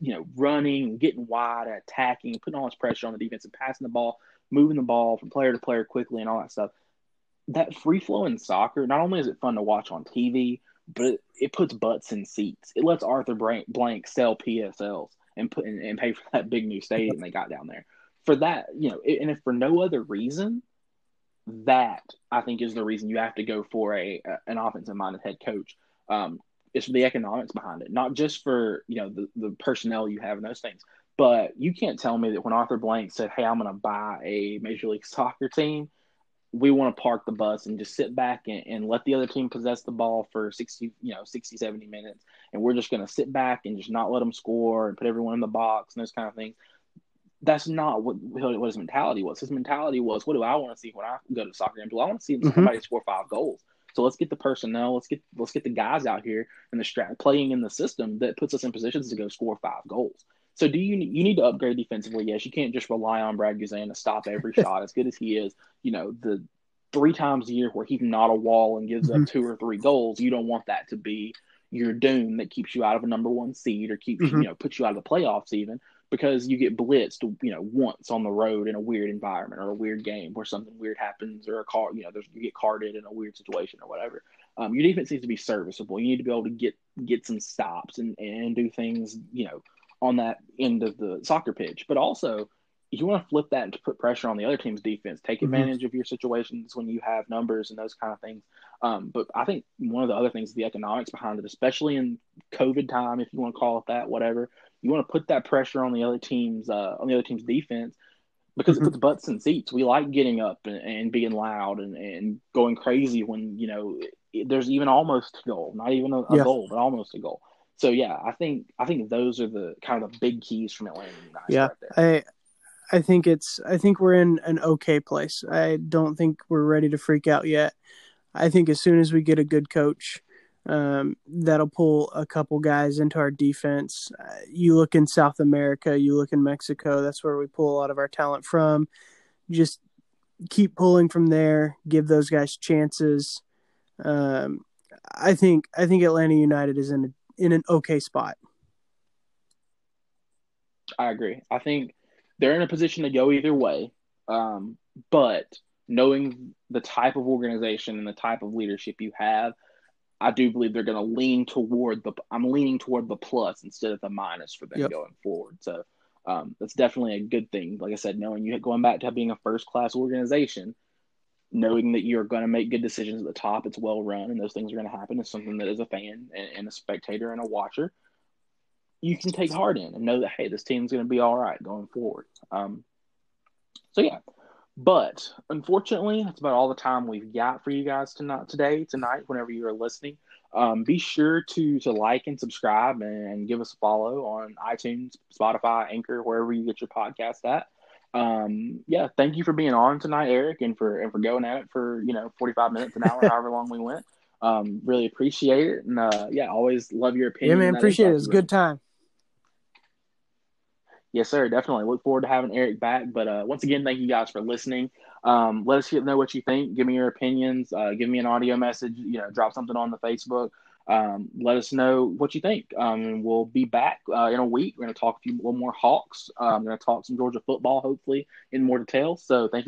you know running, getting wide, attacking, putting all this pressure on the defense and passing the ball, moving the ball from player to player quickly and all that stuff. That free flowing soccer, not only is it fun to watch on TV, but it, it puts butts in seats. It lets Arthur Blank sell PSLs and put and, and pay for that big new stadium they got down there. For that, you know, and if for no other reason, that I think is the reason you have to go for a, a an offensive minded head coach. Um, it's for the economics behind it, not just for you know the, the personnel you have and those things. But you can't tell me that when Arthur Blank said, "Hey, I'm going to buy a Major League Soccer team," we want to park the bus and just sit back and, and let the other team possess the ball for 60, you know, 60, 70 minutes. And we're just going to sit back and just not let them score and put everyone in the box and those kind of things. That's not what, what his mentality was. His mentality was, what do I want to see when I go to soccer games? Well, I want to see mm-hmm. somebody score five goals. So let's get the personnel, let's get let's get the guys out here and the strat playing in the system that puts us in positions to go score five goals. So do you you need to upgrade defensively? Yes, you can't just rely on Brad Guzan to stop every shot. As good as he is, you know the three times a year where he's not a wall and gives mm-hmm. up two or three goals. You don't want that to be your doom that keeps you out of a number one seed or keeps mm-hmm. you know puts you out of the playoffs even because you get blitzed you know once on the road in a weird environment or a weird game where something weird happens or a car you know there's you get carded in a weird situation or whatever. Um, your defense needs to be serviceable. You need to be able to get get some stops and and do things you know on that end of the soccer pitch, but also you want to flip that and to put pressure on the other team's defense. Take mm-hmm. advantage mm-hmm. of your situations when you have numbers and those kind of things. Um, but I think one of the other things is the economics behind it, especially in COVID time, if you want to call it that, whatever. You want to put that pressure on the other team's uh, on the other team's defense because mm-hmm. it puts butts in seats. We like getting up and, and being loud and, and going crazy when you know it, there's even almost a goal, not even a, a yeah. goal, but almost a goal. So yeah, I think I think those are the kind of the big keys from Atlanta United. Yeah, right I I think it's I think we're in an okay place. I don't think we're ready to freak out yet. I think as soon as we get a good coach, um, that'll pull a couple guys into our defense. Uh, you look in South America, you look in Mexico. That's where we pull a lot of our talent from. Just keep pulling from there. Give those guys chances. Um, I think I think Atlanta United is in a, in an okay spot. I agree. I think they're in a position to go either way. Um, but knowing the type of organization and the type of leadership you have, I do believe they're going to lean toward the. I'm leaning toward the plus instead of the minus for them yep. going forward. So um, that's definitely a good thing. Like I said, knowing you going back to being a first class organization, knowing that you're going to make good decisions at the top, it's well run, and those things are going to happen. Is something that as a fan and, and a spectator and a watcher, you can take heart in and know that hey, this team's going to be all right going forward. Um, so yeah, but unfortunately, that's about all the time we've got for you guys tonight. Today, tonight, whenever you are listening, um, be sure to to like and subscribe and give us a follow on iTunes, Spotify, Anchor, wherever you get your podcast at. Um, yeah, thank you for being on tonight, Eric, and for and for going at it for you know forty five minutes an hour, however long we went. Um, really appreciate it, and uh, yeah, always love your opinion. Yeah, man, appreciate it. It's a good time. Yes, sir. Definitely look forward to having Eric back. But uh, once again, thank you guys for listening. Um, let us know what you think. Give me your opinions. Uh, give me an audio message. You know, drop something on the Facebook. Um, let us know what you think. Um, we'll be back uh, in a week. We're going to talk a few little more Hawks. I'm going to talk some Georgia football, hopefully, in more detail. So thank you.